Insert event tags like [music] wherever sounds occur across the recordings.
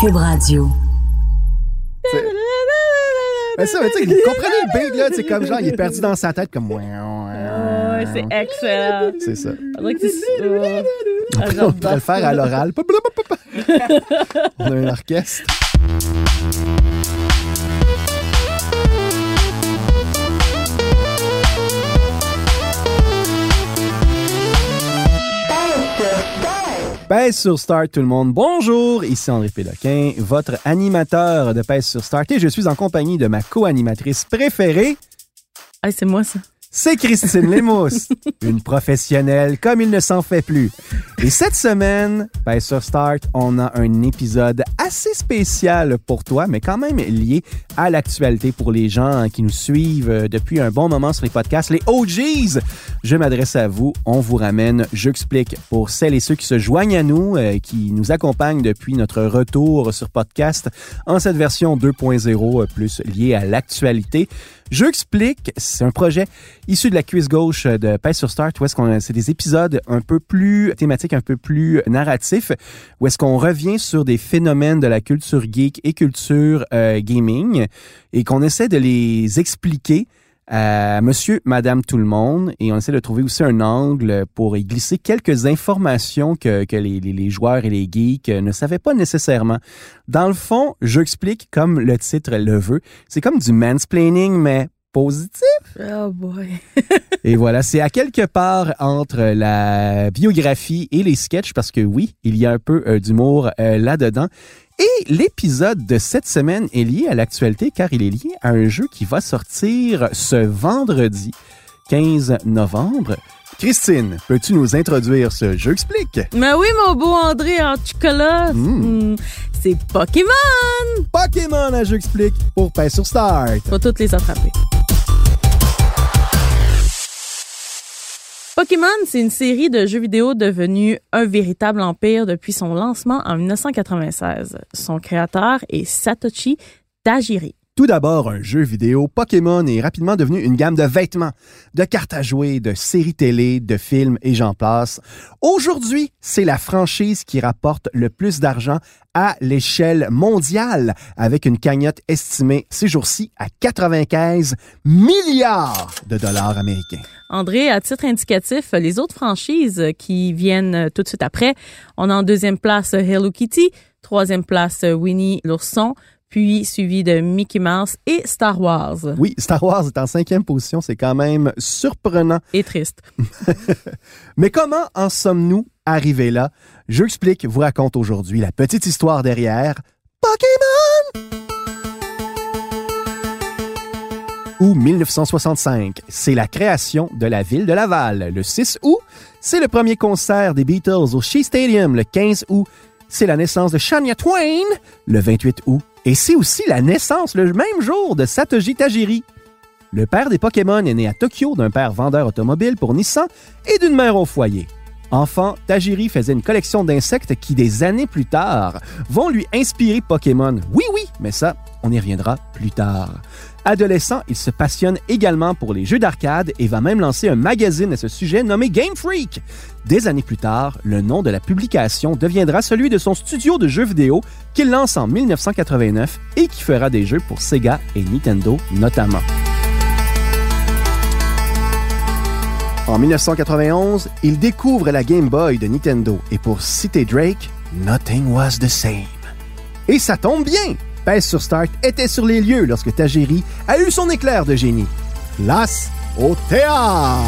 Cube Radio. Ben ça, mais tu sais, vous comprenez le beat, là? C'est comme genre, il est perdu dans sa tête, comme. Ouais, c'est excellent. C'est ça. On. Ah, On pourrait le faire à l'oral. [laughs] On a un orchestre. Pèse sur Start tout le monde. Bonjour, ici André Péloquin, votre animateur de Pèse sur Start et je suis en compagnie de ma co-animatrice préférée, Ah, c'est moi, ça. C'est Christine Lémousse, [laughs] une professionnelle comme il ne s'en fait plus. Et cette semaine, ben sur Start, on a un épisode assez spécial pour toi, mais quand même lié à l'actualité pour les gens qui nous suivent depuis un bon moment sur les podcasts. Les OGs, je m'adresse à vous, on vous ramène, j'explique pour celles et ceux qui se joignent à nous, euh, qui nous accompagnent depuis notre retour sur podcast en cette version 2.0 euh, plus liée à l'actualité. Je explique, c'est un projet issu de la cuisse gauche de Pèse sur Start, où est-ce qu'on c'est des épisodes un peu plus thématiques, un peu plus narratifs, où est-ce qu'on revient sur des phénomènes de la culture geek et culture euh, gaming, et qu'on essaie de les expliquer à monsieur, madame, tout le monde, et on essaie de trouver aussi un angle pour y glisser quelques informations que, que les, les- les joueurs et les geeks ne savaient pas nécessairement. Dans le fond, j'explique comme le titre le veut. C'est comme du mansplaining, mais positif. Oh boy. [laughs] Et voilà, c'est à quelque part entre la biographie et les sketchs, parce que oui, il y a un peu euh, d'humour euh, là-dedans. Et l'épisode de cette semaine est lié à l'actualité car il est lié à un jeu qui va sortir ce vendredi 15 novembre. Christine, peux-tu nous introduire ce jeu? Explique? Mais oui, mon beau André en chocolat. Mm. Mm, C'est Pokémon. Pokémon à jeu explique pour Paix sur Start. Faut toutes les attraper. Pokémon, c'est une série de jeux vidéo devenue un véritable empire depuis son lancement en 1996. Son créateur est Satoshi Tajiri. Tout d'abord, un jeu vidéo, Pokémon est rapidement devenu une gamme de vêtements, de cartes à jouer, de séries télé, de films et j'en passe. Aujourd'hui, c'est la franchise qui rapporte le plus d'argent à l'échelle mondiale, avec une cagnotte estimée ces jours-ci à 95 milliards de dollars américains. André, à titre indicatif, les autres franchises qui viennent tout de suite après, on a en deuxième place Hello Kitty, troisième place Winnie l'ourson, puis suivi de Mickey Mouse et Star Wars. Oui, Star Wars est en cinquième position, c'est quand même surprenant. Et triste. [laughs] Mais comment en sommes-nous arrivés là? Je explique, vous raconte aujourd'hui la petite histoire derrière Pokémon! Ou 1965, c'est la création de la ville de Laval. Le 6 août, c'est le premier concert des Beatles au Shea Stadium. Le 15 août, c'est la naissance de Shania Twain. Le 28 août, et c'est aussi la naissance le même jour de Satoshi Tajiri. Le père des Pokémon est né à Tokyo d'un père vendeur automobile pour Nissan et d'une mère au foyer. Enfant, Tajiri faisait une collection d'insectes qui, des années plus tard, vont lui inspirer Pokémon. Oui, oui, mais ça, on y reviendra plus tard. Adolescent, il se passionne également pour les jeux d'arcade et va même lancer un magazine à ce sujet nommé Game Freak. Des années plus tard, le nom de la publication deviendra celui de son studio de jeux vidéo qu'il lance en 1989 et qui fera des jeux pour Sega et Nintendo notamment. En 1991, il découvre la Game Boy de Nintendo et pour citer Drake, Nothing was the same. Et ça tombe bien! Pèse sur Start était sur les lieux lorsque Tajiri a eu son éclair de génie. Place au théâtre!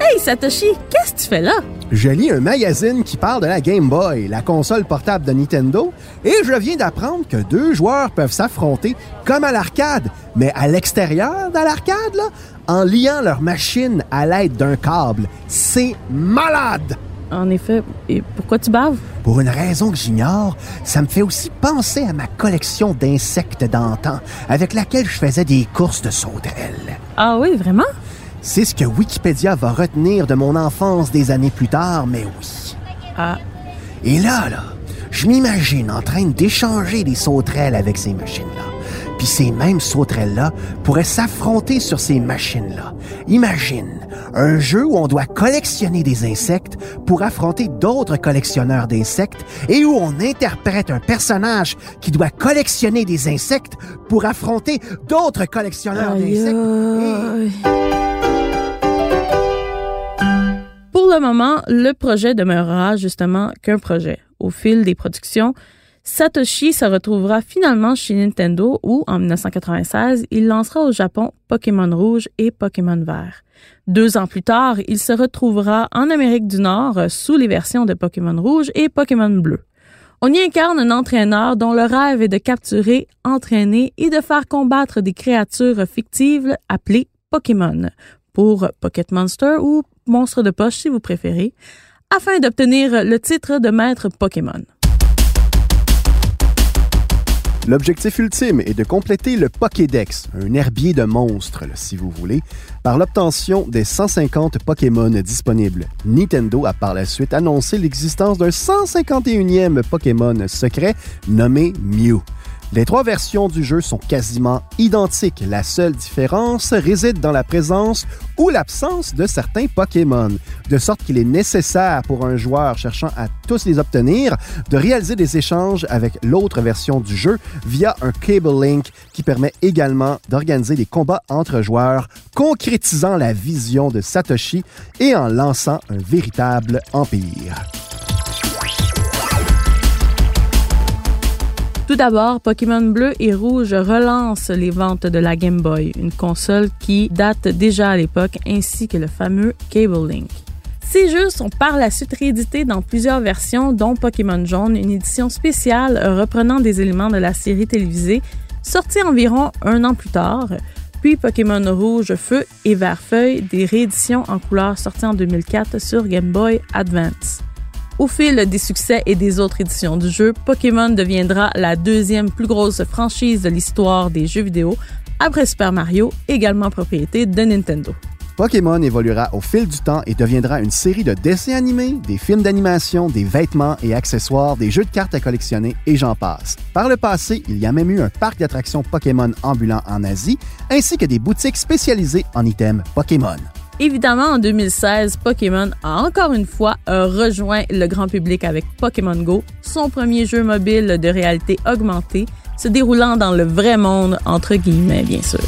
Hey Satoshi, qu'est-ce que tu fais là? Je lis un magazine qui parle de la Game Boy, la console portable de Nintendo, et je viens d'apprendre que deux joueurs peuvent s'affronter comme à l'arcade, mais à l'extérieur de l'arcade, là, en liant leur machine à l'aide d'un câble. C'est malade! En effet, et pourquoi tu baves? Pour une raison que j'ignore, ça me fait aussi penser à ma collection d'insectes d'antan, avec laquelle je faisais des courses de sauterelles. Ah oui, vraiment? C'est ce que Wikipédia va retenir de mon enfance des années plus tard, mais oui. Ah, Et là, là, je m'imagine en train d'échanger des sauterelles avec ces machines-là. Puis ces mêmes sauterelles-là pourraient s'affronter sur ces machines-là. Imagine, un jeu où on doit collectionner des insectes pour affronter d'autres collectionneurs d'insectes et où on interprète un personnage qui doit collectionner des insectes pour affronter d'autres collectionneurs d'insectes. Le moment, le projet demeurera justement qu'un projet. Au fil des productions, Satoshi se retrouvera finalement chez Nintendo où, en 1996, il lancera au Japon Pokémon Rouge et Pokémon Vert. Deux ans plus tard, il se retrouvera en Amérique du Nord sous les versions de Pokémon Rouge et Pokémon Bleu. On y incarne un entraîneur dont le rêve est de capturer, entraîner et de faire combattre des créatures fictives appelées Pokémon, pour Pocket Monster ou Monstre de poche si vous préférez, afin d'obtenir le titre de maître Pokémon. L'objectif ultime est de compléter le Pokédex, un herbier de monstres, si vous voulez, par l'obtention des 150 Pokémon disponibles. Nintendo a par la suite annoncé l'existence d'un 151e Pokémon secret nommé Mew. Les trois versions du jeu sont quasiment identiques. La seule différence réside dans la présence ou l'absence de certains Pokémon, de sorte qu'il est nécessaire pour un joueur cherchant à tous les obtenir de réaliser des échanges avec l'autre version du jeu via un Cable Link qui permet également d'organiser des combats entre joueurs, concrétisant la vision de Satoshi et en lançant un véritable empire. Tout d'abord, Pokémon Bleu et Rouge relance les ventes de la Game Boy, une console qui date déjà à l'époque, ainsi que le fameux Cable Link. Ces jeux sont par la suite réédités dans plusieurs versions, dont Pokémon Jaune, une édition spéciale reprenant des éléments de la série télévisée, sortie environ un an plus tard, puis Pokémon Rouge Feu et Vert Feuille, des rééditions en couleur sorties en 2004 sur Game Boy Advance. Au fil des succès et des autres éditions du jeu, Pokémon deviendra la deuxième plus grosse franchise de l'histoire des jeux vidéo après Super Mario, également propriété de Nintendo. Pokémon évoluera au fil du temps et deviendra une série de dessins animés, des films d'animation, des vêtements et accessoires, des jeux de cartes à collectionner et j'en passe. Par le passé, il y a même eu un parc d'attractions Pokémon ambulant en Asie, ainsi que des boutiques spécialisées en items Pokémon. Évidemment, en 2016, Pokémon a encore une fois rejoint le grand public avec Pokémon Go, son premier jeu mobile de réalité augmentée, se déroulant dans le vrai monde, entre guillemets, bien sûr.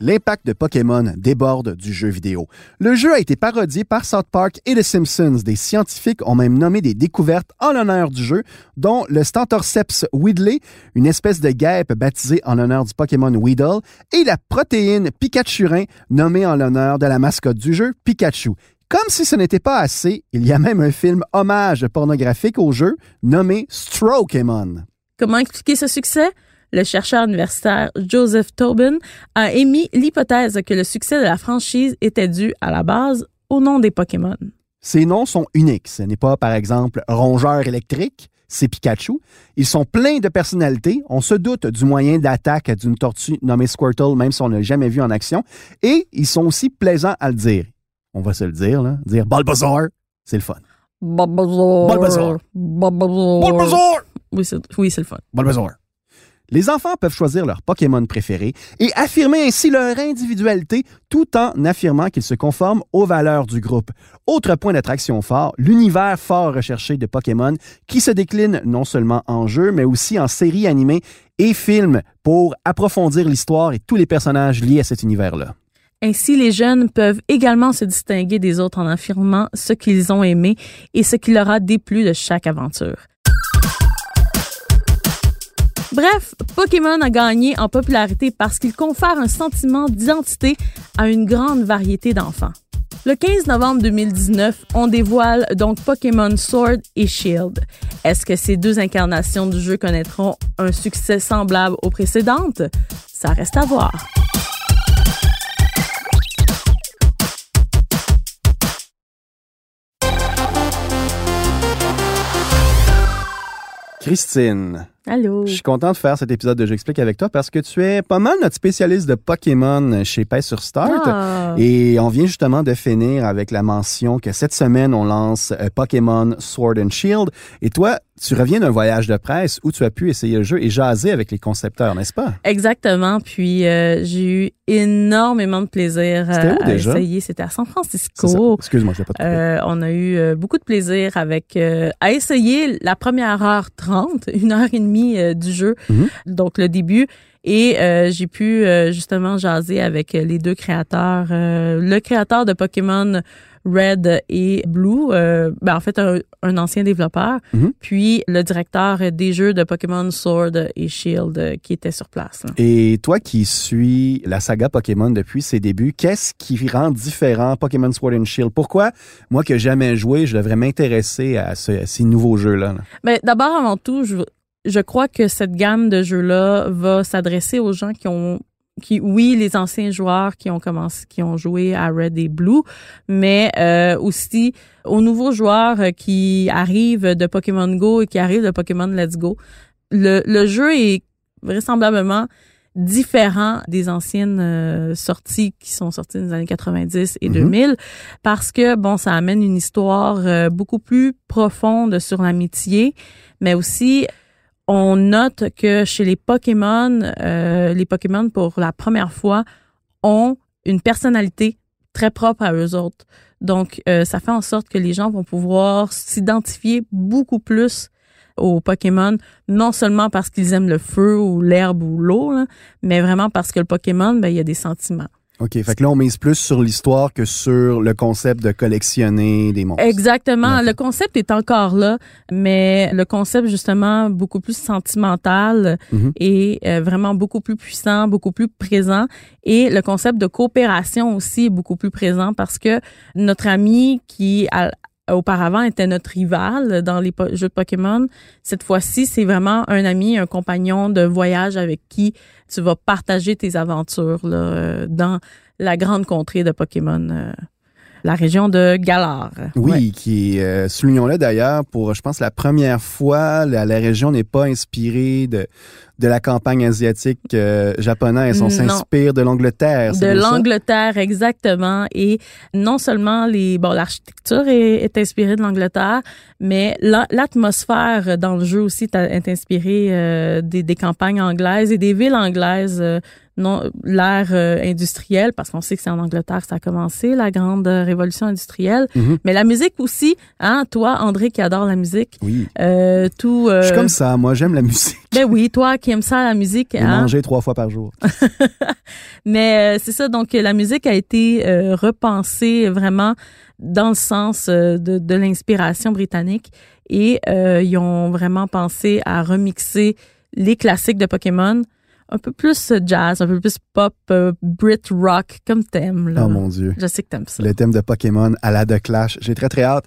L'impact de Pokémon déborde du jeu vidéo. Le jeu a été parodié par South Park et The Simpsons. Des scientifiques ont même nommé des découvertes en l'honneur du jeu, dont le Stentorceps Weedley, une espèce de guêpe baptisée en l'honneur du Pokémon Weedle, et la protéine Pikachurin, nommée en l'honneur de la mascotte du jeu, Pikachu. Comme si ce n'était pas assez, il y a même un film hommage pornographique au jeu nommé Strokemon. Comment expliquer ce succès? Le chercheur universitaire Joseph Tobin a émis l'hypothèse que le succès de la franchise était dû à la base au nom des Pokémon. Ces noms sont uniques. Ce n'est pas, par exemple, rongeur électrique, c'est Pikachu. Ils sont pleins de personnalités. On se doute du moyen d'attaque d'une tortue nommée Squirtle, même si on ne l'a jamais vu en action. Et ils sont aussi plaisants à le dire. On va se le dire, là. Dire Bulbasaur, c'est le fun. Bulbasaur. Bulbasaur. Bulbasaur. Oui, c'est le fun. Bulbasaur. Les enfants peuvent choisir leur Pokémon préféré et affirmer ainsi leur individualité tout en affirmant qu'ils se conforment aux valeurs du groupe. Autre point d'attraction fort, l'univers fort recherché de Pokémon qui se décline non seulement en jeu mais aussi en séries animées et films pour approfondir l'histoire et tous les personnages liés à cet univers-là. Ainsi, les jeunes peuvent également se distinguer des autres en affirmant ce qu'ils ont aimé et ce qui leur a déplu de chaque aventure. Bref, Pokémon a gagné en popularité parce qu'il confère un sentiment d'identité à une grande variété d'enfants. Le 15 novembre 2019, on dévoile donc Pokémon Sword et Shield. Est-ce que ces deux incarnations du jeu connaîtront un succès semblable aux précédentes? Ça reste à voir. Christine. Allô? Je suis content de faire cet épisode de J'explique avec toi parce que tu es pas mal notre spécialiste de Pokémon chez Pay sur Start. Ah. Et on vient justement de finir avec la mention que cette semaine, on lance euh, Pokémon Sword and Shield. Et toi, tu reviens d'un voyage de presse où tu as pu essayer le jeu et jaser avec les concepteurs, n'est-ce pas? Exactement. Puis euh, j'ai eu énormément de plaisir C'était où à, déjà? essayer. C'était à San. Francisco. Excuse-moi, je pas trouvé. Euh, on a eu euh, beaucoup de plaisir avec euh, à essayer la première heure 30, [laughs] une heure et demie euh, du jeu, Mhm. donc le début. Et euh, j'ai pu euh, justement jaser avec euh, les deux créateurs. Euh, le créateur de Pokémon Red et Blue, euh, ben, en fait un, un ancien développeur, Mhm. puis le directeur des jeux de Pokémon Sword et Shield euh, qui était sur place. là. Et toi qui suis la saga Pokémon depuis ses débuts, qu'est-ce qui rend différent Pokémon Sword and Shield? Pourquoi, moi qui n'ai jamais joué, je devrais m'intéresser à, ce- à ces nouveaux jeux-là? là? Ben, d'abord, avant tout, je, je crois que cette gamme de jeux-là va s'adresser aux gens qui ont qui oui les anciens joueurs qui ont commencé qui ont joué à Red et Blue mais euh, aussi aux nouveaux joueurs euh, qui arrivent de Pokémon Go et qui arrivent de Pokémon Let's Go le, le jeu est vraisemblablement différent des anciennes euh, sorties qui sont sorties dans les années 90 et Mhm. 2000 parce que bon ça amène une histoire euh, beaucoup plus profonde sur l'amitié mais aussi on note que chez les Pokémon euh, les Pokémon pour la première fois ont une personnalité très propre à eux autres donc euh, ça fait en sorte que les gens vont pouvoir s'identifier beaucoup plus aux Pokémon, non seulement parce qu'ils aiment le feu ou l'herbe ou l'eau, mais vraiment parce que le Pokémon, ben, il y a des sentiments. OK, fait que là, on mise plus sur l'histoire que sur le concept de collectionner des monstres. Exactement. Le concept est encore là, mais le concept, justement, beaucoup plus sentimental Mhm. et euh, vraiment beaucoup plus puissant, beaucoup plus présent. Et le concept de coopération aussi est beaucoup plus présent parce que notre ami qui, a- auparavant était notre rival dans les jeux de Pokémon. Cette fois-ci, c'est vraiment un ami, un compagnon de voyage avec qui tu vas partager tes aventures là, euh, dans la grande contrée de Pokémon, euh, la région de Galar. Oui, Ouais. qui, euh, soulignons-le d'ailleurs, pour, je pense, la première fois, la, la région n'est pas inspirée de, de la campagne asiatique euh, japonaise. On s'inspire de l'Angleterre. De l'Angleterre, exactement. Et non seulement les, bon, l'architecture est, est inspirée de l'Angleterre, mais la- l'atmosphère dans le jeu aussi est, est inspirée euh, des, des campagnes anglaises et des villes anglaises. euh, non, l'ère euh, industrielle, parce qu'on sait que c'est en Angleterre que ça a commencé, la grande euh, révolution industrielle. Mhm. Mais la musique aussi, hein, toi, André, qui adore la musique, Oui. euh, tout... euh, Je suis comme ça, moi, j'aime la musique. ben oui, toi qui aimes ça, la musique, hein, manger trois fois par jour. [laughs] Mais euh, c'est ça, donc la musique a été euh, repensée vraiment dans le sens de, de l'inspiration britannique et euh, ils ont vraiment pensé à remixer les classiques de Pokémon un peu plus jazz, un peu plus pop, euh, Brit rock comme thème. Là. Oh mon Dieu. Je sais que t'aimes ça. Le thème de Pokémon à la de Clash. J'ai très très hâte.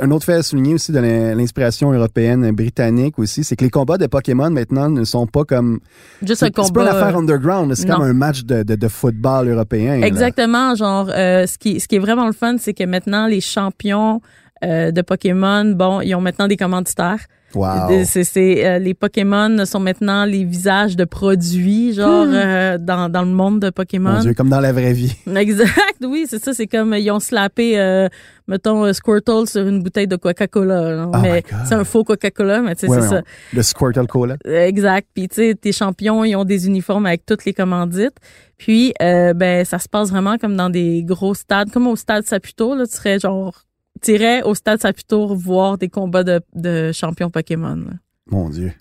Un autre fait à souligner aussi de l'in- l'inspiration européenne britannique aussi, c'est que les combats de Pokémon maintenant ne sont pas comme Juste un c'est c'est pas une combat. affaire underground, c'est comme un match de, de, de football européen. là. Exactement, genre euh, ce qui ce qui est vraiment le fun, c'est que maintenant les champions euh, de Pokémon, bon, ils ont maintenant des commanditaires. Wow. C'est, c'est, euh, les Pokémon sont maintenant les visages de produits, genre euh, dans, dans le monde de Mon Pokémon. Dieu, comme dans la vraie vie. [laughs] Exact, oui, c'est ça. C'est comme ils ont slappé, euh, mettons, euh, Squirtle sur une bouteille de Coca-Cola. Oh mais c'est un faux Coca-Cola, mais tu sais, c'est ouais, Le Squirtle Cola. ça. Exact. Puis tu sais, tes champions, ils ont des uniformes avec toutes les commandites. Puis euh, ben ça se passe vraiment comme dans des gros stades, comme au stade Saputo. Là, tu serais genre, t'irais au stade Saputo voir des combats de, de champions Pokémon. là? Mon Dieu.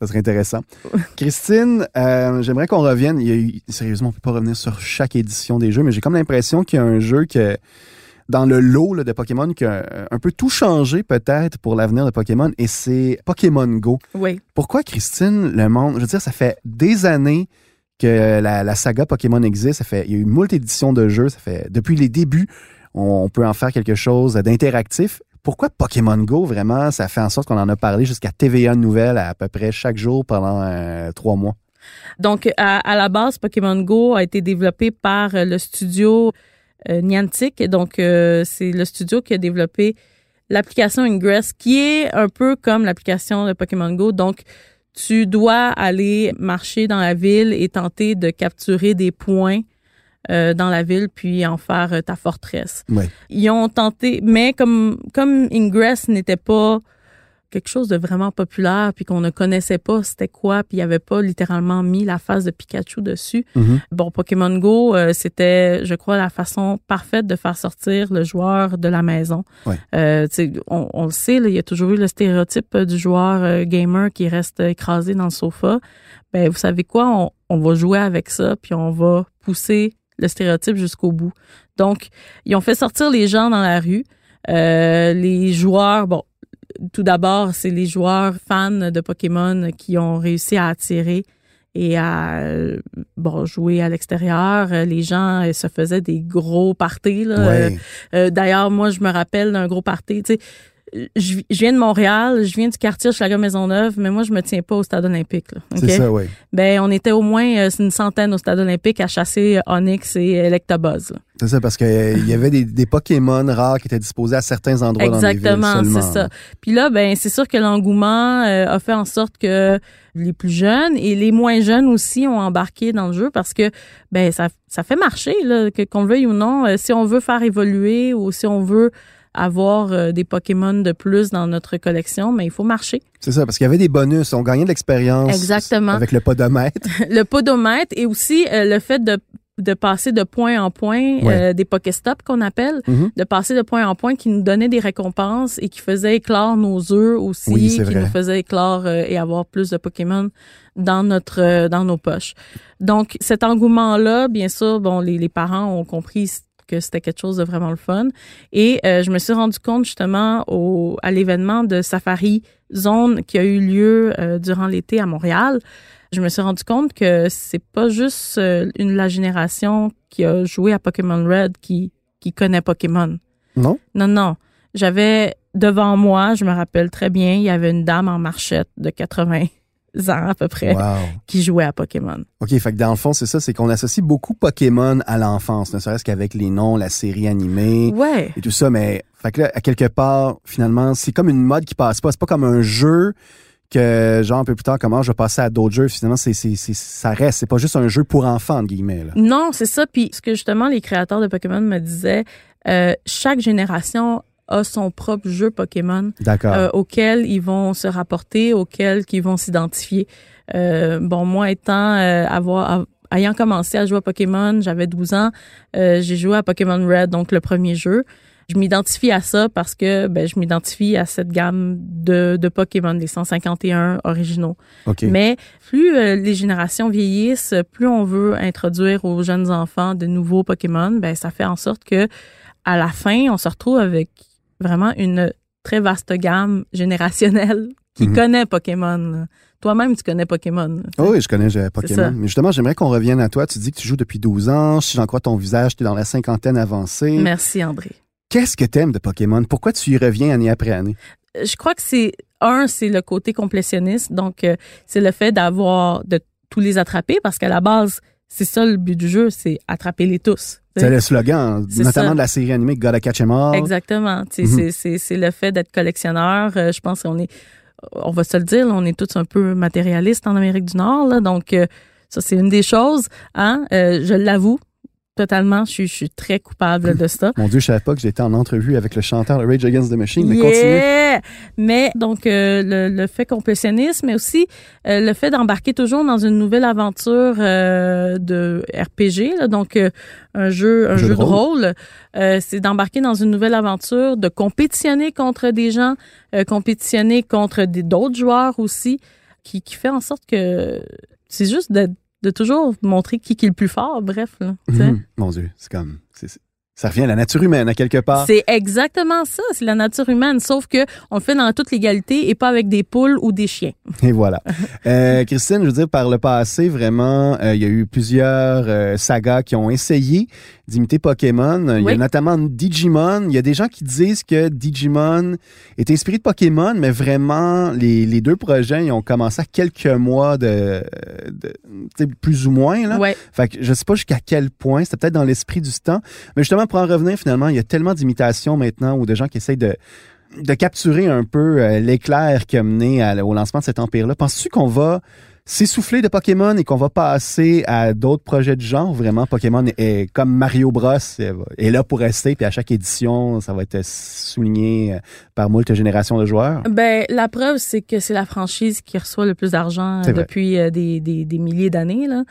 Ça serait intéressant. [laughs] Christine, euh, j'aimerais qu'on revienne. Il y a eu, sérieusement, on peut pas revenir sur chaque édition des jeux, mais j'ai comme l'impression qu'il y a un jeu que, dans le lot là, de Pokémon, qui a un peu tout changé peut-être pour l'avenir de Pokémon, et c'est Pokémon Go. Oui. Pourquoi, Christine, le monde, je veux dire, ça fait des années que la, la saga Pokémon existe. Ça fait, il y a eu moult éditions de jeux. Ça fait, depuis les débuts, on, peut en faire quelque chose d'interactif. Pourquoi Pokémon Go, vraiment, ça fait en sorte qu'on en a parlé jusqu'à TVA Nouvelle à, peu près chaque jour pendant euh, trois mois? Donc, à, la base, Pokémon Go a été développé par euh, le studio euh, Niantic. Donc, c'est le studio qui a développé l'application Ingress, qui est un peu comme l'application de Pokémon Go. Donc, tu dois aller marcher dans la ville et tenter de capturer des points euh, dans la ville, puis en faire euh, ta forteresse. Ouais. Ils ont tenté, mais comme comme Ingress n'était pas quelque chose de vraiment populaire puis qu'on ne connaissait pas c'était quoi puis il y avait pas littéralement mis la face de Pikachu dessus. Mhm. Bon, Pokémon Go, euh, c'était, je crois, la façon parfaite de faire sortir le joueur de la maison. Ouais. Euh, on, on le sait, là, il y a toujours eu le stéréotype euh, du joueur euh, gamer qui reste écrasé dans le sofa. Ben, vous savez quoi, on, on va jouer avec ça puis on va pousser le stéréotype jusqu'au bout. Donc, ils ont fait sortir les gens dans la rue. Euh, les joueurs, bon, tout d'abord, c'est les joueurs fans de Pokémon qui ont réussi à attirer et à euh, bon jouer à l'extérieur. Les gens euh, se faisaient des gros parties. Là. Ouais. Euh, euh, D'ailleurs, moi, je me rappelle d'un gros party. Tu sais, je, je viens de Montréal, je viens du quartier Schlager Maisonneuve, mais moi, je me tiens pas au stade olympique. Là, C'est ça, oui. Ben, on était au moins euh, une centaine au stade olympique à chasser euh, Onyx et Electabuzz. là. C'est ça, parce qu'il y avait des, des Pokémon rares qui étaient disposés à certains endroits Exactement, dans les villes c'est seulement. ça. Puis là, ben c'est sûr que l'engouement euh, a fait en sorte que les plus jeunes et les moins jeunes aussi ont embarqué dans le jeu parce que ben ça, ça fait marcher là, que qu'on le veuille ou non. Euh, si on veut faire évoluer ou si on veut avoir euh, des Pokémon de plus dans notre collection, mais il faut marcher. C'est ça, parce qu'il y avait des bonus. On gagnait de l'expérience. Exactement. Avec le podomètre. [laughs] le podomètre et aussi euh, le fait de de passer de point en point, Ouais. euh, des Pokéstops qu'on appelle, Mhm. de passer de point en point qui nous donnait des récompenses et qui faisait éclore nos œufs aussi, Oui, qui vrai. nous faisait éclore euh, et avoir plus de Pokémon dans notre euh, dans nos poches. Donc cet engouement-là, bien sûr, bon, les, les parents ont compris que c'était quelque chose de vraiment le fun. Et euh, je me suis rendu compte justement au, à l'événement de Safari Zone qui a eu lieu euh, durant l'été à Montréal. Je me suis rendu compte que c'est pas juste euh, une la génération qui a joué à Pokémon Red qui qui connaît Pokémon. Non? Non, non. J'avais devant moi, je me rappelle très bien, il y avait une dame en marchette de 80 ans à peu près Wow. qui jouait à Pokémon. OK, fait que dans le fond, c'est ça, c'est qu'on associe beaucoup Pokémon à l'enfance, ne serait-ce qu'avec les noms, la série animée Ouais. et tout ça, mais fait que là, à quelque part, finalement, c'est comme une mode qui passe pas. C'est pas comme un jeu que, genre, un peu plus tard, comment je vais passer à d'autres jeux. Finalement, c'est, ça reste. C'est pas juste un jeu pour enfants, entre guillemets. Là. Non, c'est ça. Puis ce que justement les créateurs de Pokémon me disaient, euh, chaque génération a son propre jeu Pokémon D'accord. euh, auquel ils vont se rapporter, auquel ils vont s'identifier. Euh, bon, moi étant euh, avoir av- ayant commencé à jouer à Pokémon, j'avais 12 ans, euh, j'ai joué à Pokémon Red, donc le premier jeu. Je m'identifie à ça parce que ben, je m'identifie à cette gamme de, de Pokémon, les 151 originaux. OK. Mais plus euh, les générations vieillissent, plus on veut introduire aux jeunes enfants de nouveaux Pokémon, ben ça fait en sorte que à la fin, on se retrouve avec vraiment une très vaste gamme générationnelle qui Mhm. connaît Pokémon. Toi-même, tu connais Pokémon. là. Oh oui, je connais. Pokémon. Mais justement, j'aimerais qu'on revienne à toi. Tu dis que tu joues depuis 12 ans. Si j'en crois ton visage, tu es dans la cinquantaine avancée. Merci, André. Qu'est-ce que t'aimes de Pokémon? Pourquoi tu y reviens année après année? je crois que c'est un, c'est le côté complétionniste, donc euh, c'est le fait d'avoir de tous les attraper parce qu'à la base, c'est ça le but du jeu, c'est attraper les tous. C'est le slogan, notamment ça. de la série animée Gotta Catch 'em All. Exactement. Mhm. c'est- le fait d'être collectionneur. Euh, je pense qu'on est, on va se le dire, là, on est tous un peu matérialistes en Amérique du Nord. Là, donc euh, ça c'est une des choses. Hein, Euh, je l'avoue totalement. Je suis, je suis très coupable de ça. Mon Dieu, je savais pas que j'étais en entrevue avec le chanteur Rage Against the Machine, mais continue. Yeah! Mais donc euh, le, le fait complétionniste, mais aussi euh, le fait d'embarquer toujours dans une nouvelle aventure euh, de RPG, là, donc euh, un jeu, un jeu, de rôle, euh, c'est d'embarquer dans une nouvelle aventure, de compétitionner contre des gens, euh, compétitionner contre d'autres joueurs aussi, qui, qui fait en sorte que c'est juste de, de toujours montrer qui, qui est le plus fort. Bref, là. Mhm. Mon Dieu, c'est comme... c'est- ça revient à la nature humaine, à quelque part. C'est exactement ça, c'est la nature humaine, sauf que on le fait dans toute l'égalité et pas avec des poules ou des chiens. [laughs] Et voilà. [laughs] Euh, Christine, je veux dire, par le passé, vraiment, euh, il y a eu plusieurs euh, sagas qui ont essayé d'imiter Pokémon. Il y a Oui. notamment Digimon. Il y a des gens qui disent que Digimon est inspiré de Pokémon, mais vraiment, les, les deux projets, ils ont commencé à quelques mois de, plus ou moins. Là. Ouais. Fait que je sais pas jusqu'à quel point, c'était peut-être dans l'esprit du temps. Mais justement, pour en revenir, finalement, il y a tellement d'imitations maintenant ou de gens qui essayent de, capturer un peu euh, l'éclair qui a mené au lancement de cet empire-là. Penses-tu qu'on va s'essouffler de Pokémon et qu'on va passer à d'autres projets de genre. Vraiment, Pokémon est comme Mario Bros. est là pour rester, puis à chaque édition, ça va être souligné euh, par moult générations de joueurs. Ben, la preuve, c'est que c'est la franchise qui reçoit le plus d'argent depuis euh, des, des, des, milliers d'années. Là.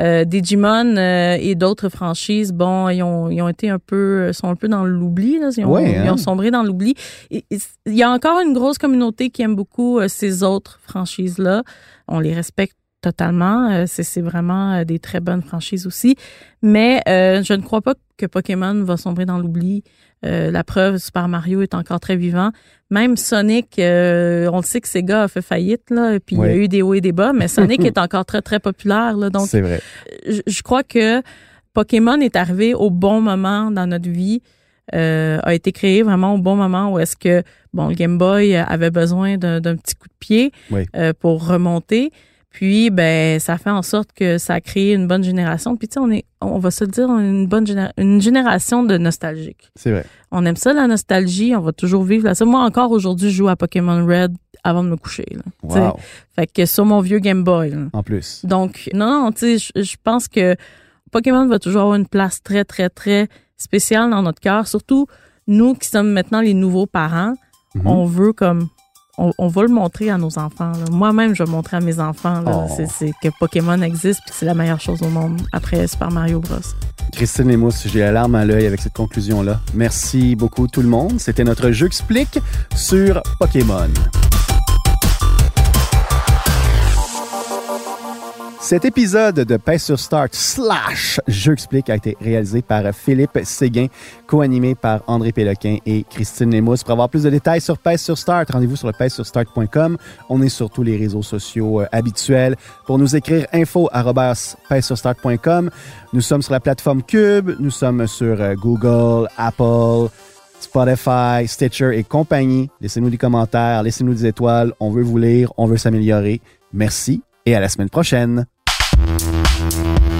Euh, Digimon euh, et d'autres franchises, bon, ils ont, ils ont été un peu, sont un peu dans l'oubli. Ils, ont, ils ont hein. sombré dans l'oubli. Il y a encore une grosse communauté qui aime beaucoup ces autres franchises-là. On les respecte totalement. Euh, c'est vraiment euh, des très bonnes franchises aussi. Mais euh, je ne crois pas que Pokémon va sombrer dans l'oubli. la preuve, Super Mario est encore très vivant. Même Sonic, on le sait que Sega a fait faillite, là, puis il y a eu des hauts et des bas, mais Sonic [laughs] est encore très, très populaire. Là, donc, c'est vrai. Je, crois que Pokémon est arrivé au bon moment dans notre vie. A été créé vraiment au bon moment où est-ce que bon le Game Boy avait besoin d'un petit coup de pied pour remonter puis, ben, ça fait en sorte que ça a créé une bonne génération. Puis, tu sais, on est, on va se le dire, on est une bonne une génération de nostalgiques. C'est vrai. On aime ça, la nostalgie. On va toujours vivre là. Moi, encore aujourd'hui, je joue à Pokémon Red avant de me coucher. Là, wow. Fait que sur mon vieux Game Boy. En plus. Donc, non, non, tu sais, je pense que Pokémon va toujours avoir une place très, très, très spéciale dans notre cœur. Surtout, nous qui sommes maintenant les nouveaux parents, mm-hmm. on veut comme on, va le montrer à nos enfants. Moi-même, je vais montrer à mes enfants oh. c'est, que Pokémon existe et que c'est la meilleure chose au monde après Super Mario Bros. Christine Lemous, j'ai la larme à l'œil avec cette conclusion-là. Merci beaucoup tout le monde. C'était notre jeu explique sur Pokémon. Cet épisode de Paix sur Start slash Jeu explique a été réalisé par Philippe Séguin, co-animé par André Péloquin et Christine Lemousse. Pour avoir plus de détails sur Paix sur Start, rendez-vous sur le start.com. On est sur tous les réseaux sociaux euh, habituels. Pour nous écrire info start.com. Nous sommes sur la plateforme Cube, nous sommes sur euh, Google, Apple, Spotify, Stitcher et compagnie. Laissez-nous des commentaires, laissez-nous des étoiles. On veut vous lire, on veut s'améliorer. Merci et à la semaine prochaine. Thank you.